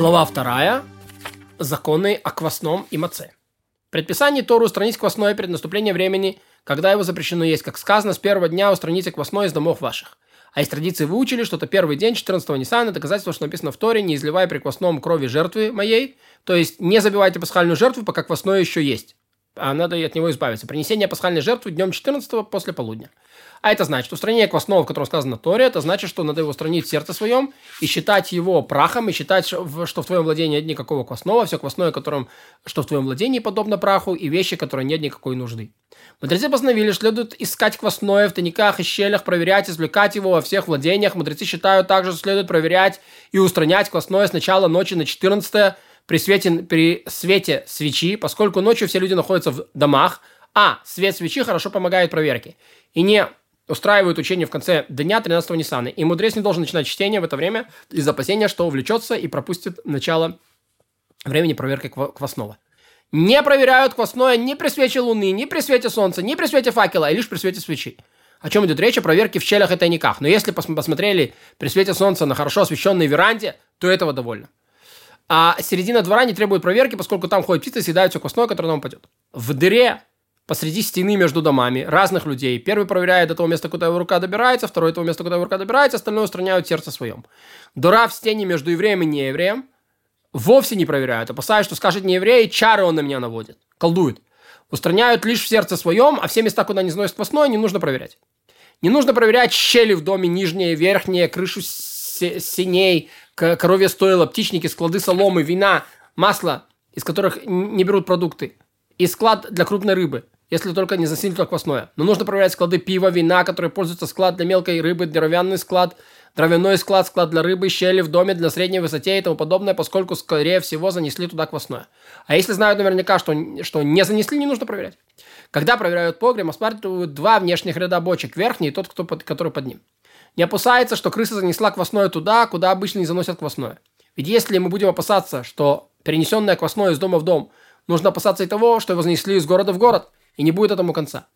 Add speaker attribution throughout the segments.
Speaker 1: Глава вторая. Законы о квасном и маце. Предписание Тору устранить квасное перед наступлением времени, когда его запрещено есть. Как сказано, с первого дня устраните квасное из домов ваших. А из традиции выучили, что это первый день 14-го Ниссана, доказательство, что написано в Торе, не изливая при квасном крови жертвы моей, то есть не забивайте пасхальную жертву, пока квасное еще есть а надо от него избавиться. Принесение пасхальной жертвы днем 14 после полудня. А это значит, устранение квасного, в котором сказано Торе, это значит, что надо его устранить в сердце своем и считать его прахом, и считать, что в твоем владении нет никакого квасного, все квасное, которым, что в твоем владении подобно праху, и вещи, которые нет никакой нужды. Мудрецы постановили, что следует искать квасное в тайниках и щелях, проверять, извлекать его во всех владениях. Мудрецы считают также, что следует проверять и устранять квасное с начала ночи на 14 при свете, при свете свечи, поскольку ночью все люди находятся в домах, а свет свечи хорошо помогает проверке. И не устраивают учение в конце дня 13-го Ниссана. И мудрец не должен начинать чтение в это время из опасения, что увлечется и пропустит начало времени проверки квасного. Не проверяют квасное ни при свете луны, ни при свете солнца, ни при свете факела, а лишь при свете свечи. О чем идет речь? О проверке в щелях и тайниках. Но если посмотрели при свете солнца на хорошо освещенной веранде, то этого довольно. А середина двора не требует проверки, поскольку там ходят птицы съедают все квасное, которое нам упадет. В дыре посреди стены между домами разных людей. Первый проверяет до того места, куда его рука добирается, второй до того места, куда его рука добирается, остальное устраняют сердце своем. Дыра в стене между евреем и неевреем вовсе не проверяют, опасаясь, что скажет нееврей, чары он на меня наводит, колдует. Устраняют лишь в сердце своем, а все места, куда не заносят квасное, не нужно проверять. Не нужно проверять щели в доме, нижние, верхние, крышу синей, коровье стоило, птичники, склады соломы, вина, масло, из которых не берут продукты, и склад для крупной рыбы, если только не засильно квасное. Но нужно проверять склады пива, вина, которые пользуются склад для мелкой рыбы, деревянный склад, дровяной склад, склад для рыбы, щели в доме для средней высоте и тому подобное, поскольку, скорее всего, занесли туда квасное. А если знают наверняка, что, что не занесли, не нужно проверять. Когда проверяют погреб, осматривают два внешних ряда бочек, верхний и тот, кто под, который под ним. Не опасается, что крыса занесла квасное туда, куда обычно не заносят квасное. Ведь если мы будем опасаться, что перенесенное квасное из дома в дом, нужно опасаться и того, что его занесли из города в город, и не будет этому конца.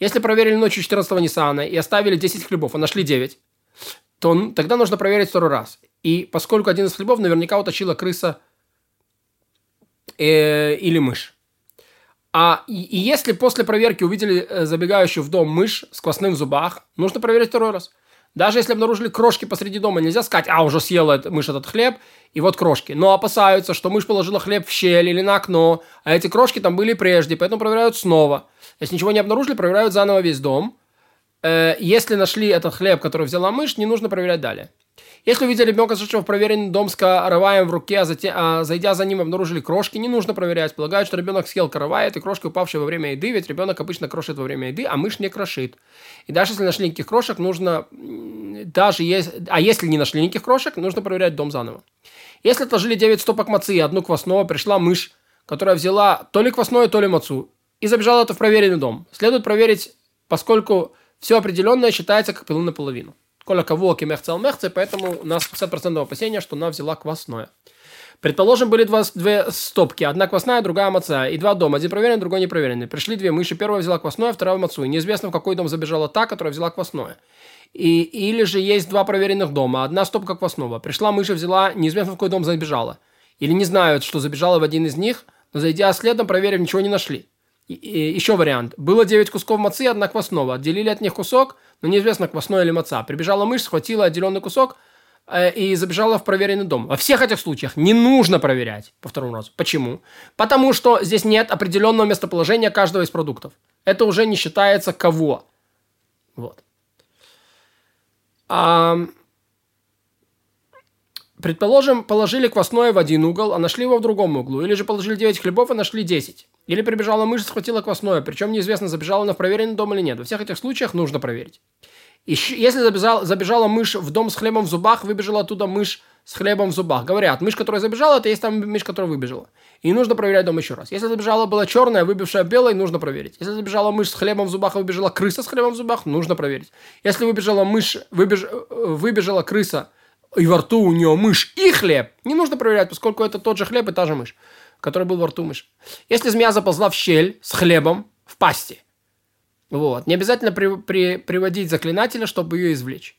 Speaker 1: Если проверили ночью 14-го Ниссана и оставили 10 хлебов, а нашли 9, то тогда нужно проверить второй раз. И поскольку один из хлебов наверняка уточила крыса э, или мышь. А и, и если после проверки увидели э, забегающую в дом мышь с квасным в зубах, нужно проверить второй раз. Даже если обнаружили крошки посреди дома, нельзя сказать, а, уже съела мышь этот хлеб, и вот крошки. Но опасаются, что мышь положила хлеб в щель или на окно, а эти крошки там были прежде, поэтому проверяют снова. Если ничего не обнаружили, проверяют заново весь дом. Э, если нашли этот хлеб, который взяла мышь, не нужно проверять далее. Если увидели ребенка, зашедшего в проверенный дом с караваем в руке, а, затем, а зайдя за ним обнаружили крошки, не нужно проверять. Полагают, что ребенок съел каравай, это крошки, упавшие во время еды, ведь ребенок обычно крошит во время еды, а мышь не крошит. И даже если нашли никаких крошек, нужно, даже есть, а если не нашли никаких крошек, нужно проверять дом заново. Если отложили 9 стопок мацы и одну квасного, пришла мышь, которая взяла то ли квасное, то ли мацу, и забежала это в проверенный дом. Следует проверить, поскольку все определенное считается как пилу наполовину. Коля кого кемехцел мехце, поэтому у нас 50% опасения, что она взяла квасное. Предположим, были два, две стопки. Одна квасная, другая маца. И два дома. Один проверенный, другой непроверенный. Пришли две мыши. Первая взяла квасное, вторая мацу. И неизвестно, в какой дом забежала та, которая взяла квасное. И, или же есть два проверенных дома. Одна стопка квасного. Пришла мышь взяла, неизвестно, в какой дом забежала. Или не знают, что забежала в один из них, но зайдя следом, проверив, ничего не нашли. И, и, еще вариант. Было 9 кусков мацы, одна квасного. Отделили от них кусок, но неизвестно, квасной или маца. Прибежала мышь, схватила отделенный кусок и забежала в проверенный дом. Во всех этих случаях не нужно проверять по второму разу. Почему? Потому что здесь нет определенного местоположения каждого из продуктов. Это уже не считается кого. Вот. А, предположим, положили квасное в один угол, а нашли его в другом углу. Или же положили 9 хлебов, а нашли 10. Или прибежала мышь, схватила квасное, причем неизвестно, забежала она в проверенный дом или нет. Во всех этих случаях нужно проверить. Если забежала, забежала мышь в дом с хлебом в зубах, выбежала оттуда мышь с хлебом в зубах. Говорят, мышь, которая забежала, это есть там мышь, которая выбежала. И нужно проверять дом еще раз. Если забежала была черная, выбежавшая белой, нужно проверить. Если забежала мышь с хлебом в зубах, выбежала крыса с хлебом в зубах, нужно проверить. Если выбежала мышь, выбеж... выбежала крыса, и во рту у нее мышь и хлеб, не нужно проверять, поскольку это тот же хлеб и та же мышь который был во рту мыши. Если змея заползла в щель с хлебом в пасти, вот, не обязательно при, при, приводить заклинателя, чтобы ее извлечь.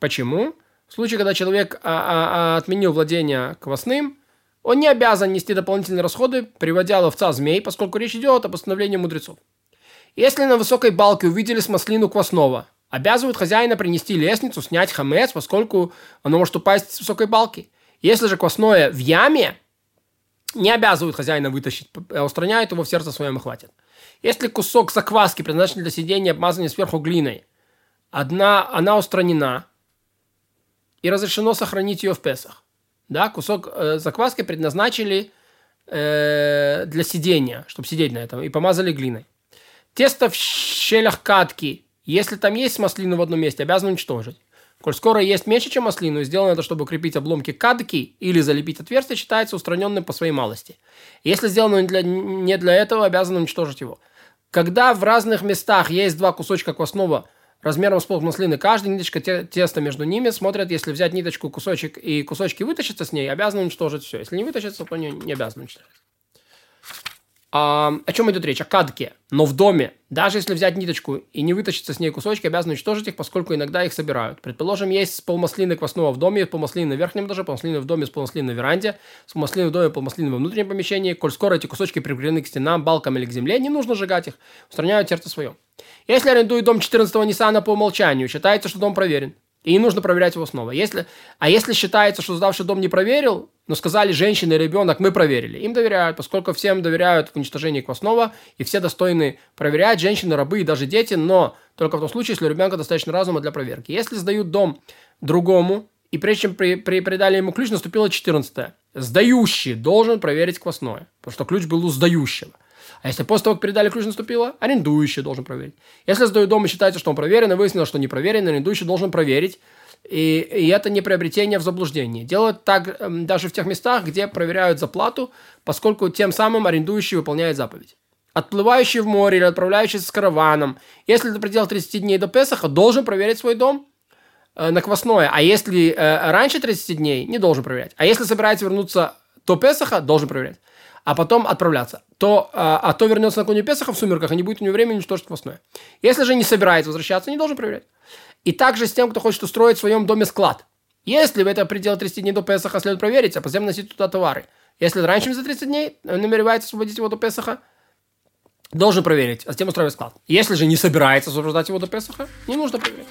Speaker 1: Почему? В случае, когда человек а, а, а, отменил владение квасным, он не обязан нести дополнительные расходы, приводя ловца змей, поскольку речь идет о постановлении мудрецов. Если на высокой балке увидели смослину квасного, обязывают хозяина принести лестницу, снять хамец, поскольку оно может упасть с высокой балки. Если же квасное в яме, не обязывают хозяина вытащить, а устраняют его в сердце своем и хватит. Если кусок закваски, предназначен для сидения, обмазанный сверху глиной, одна, она устранена, и разрешено сохранить ее в Песах. Да, кусок э, закваски предназначили э, для сидения, чтобы сидеть на этом, и помазали глиной. Тесто в щелях катки, если там есть маслину в одном месте, обязан уничтожить. Коль скоро есть меньше, чем маслину, и сделано это, чтобы укрепить обломки кадки или залепить отверстие, считается устраненным по своей малости. Если сделано для, не для этого, обязан уничтожить его. Когда в разных местах есть два кусочка квасного размером с пол маслины, каждая ниточка теста между ними смотрят, если взять ниточку, кусочек и кусочки вытащиться с ней, обязан уничтожить все. Если не вытащится, то не, не обязан уничтожить. А, о чем идет речь? О кадке. Но в доме, даже если взять ниточку и не вытащиться с ней кусочки, обязаны уничтожить их, поскольку иногда их собирают. Предположим, есть полмаслины квасного в доме, полмаслины на верхнем этаже, полмаслины в доме, с полмаслины на веранде, с полмаслины в доме, полмаслины во внутреннем помещении. Коль скоро эти кусочки прикреплены к стенам, балкам или к земле, не нужно сжигать их, устраняют сердце свое. Если арендует дом 14-го Ниссана по умолчанию, считается, что дом проверен. И не нужно проверять его снова. Если, а если считается, что сдавший дом не проверил, но сказали женщина и ребенок, мы проверили. Им доверяют, поскольку всем доверяют в уничтожении квасного, и все достойны проверять, женщины, рабы и даже дети, но только в том случае, если у ребенка достаточно разума для проверки. Если сдают дом другому, и прежде чем при, при, придали ему ключ, наступило 14 -е. Сдающий должен проверить квасное, потому что ключ был у сдающего. А если после того, как передали ключ, наступило, арендующий должен проверить. Если сдают дом и считается, что он проверен, и выяснилось, что не проверен, арендующий должен проверить, и, и это не приобретение в заблуждении. Делают так эм, даже в тех местах, где проверяют заплату, поскольку тем самым арендующий выполняет заповедь. Отплывающий в море или отправляющийся с караваном, если до предела 30 дней до Песаха, должен проверить свой дом э, на квасное. А если э, раньше 30 дней, не должен проверять. А если собирается вернуться до Песаха, должен проверять. А потом отправляться. То, э, а то вернется накануне Песаха в сумерках, и не будет у него времени уничтожить квасное. Если же не собирается возвращаться, не должен проверять. И также с тем, кто хочет устроить в своем доме склад. Если в это предел 30 дней до Песаха следует проверить, а затем носить туда товары. Если раньше за 30 дней намеревается освободить его до Песаха, должен проверить, а затем устроить склад. Если же не собирается освобождать его до Песаха, не нужно проверять.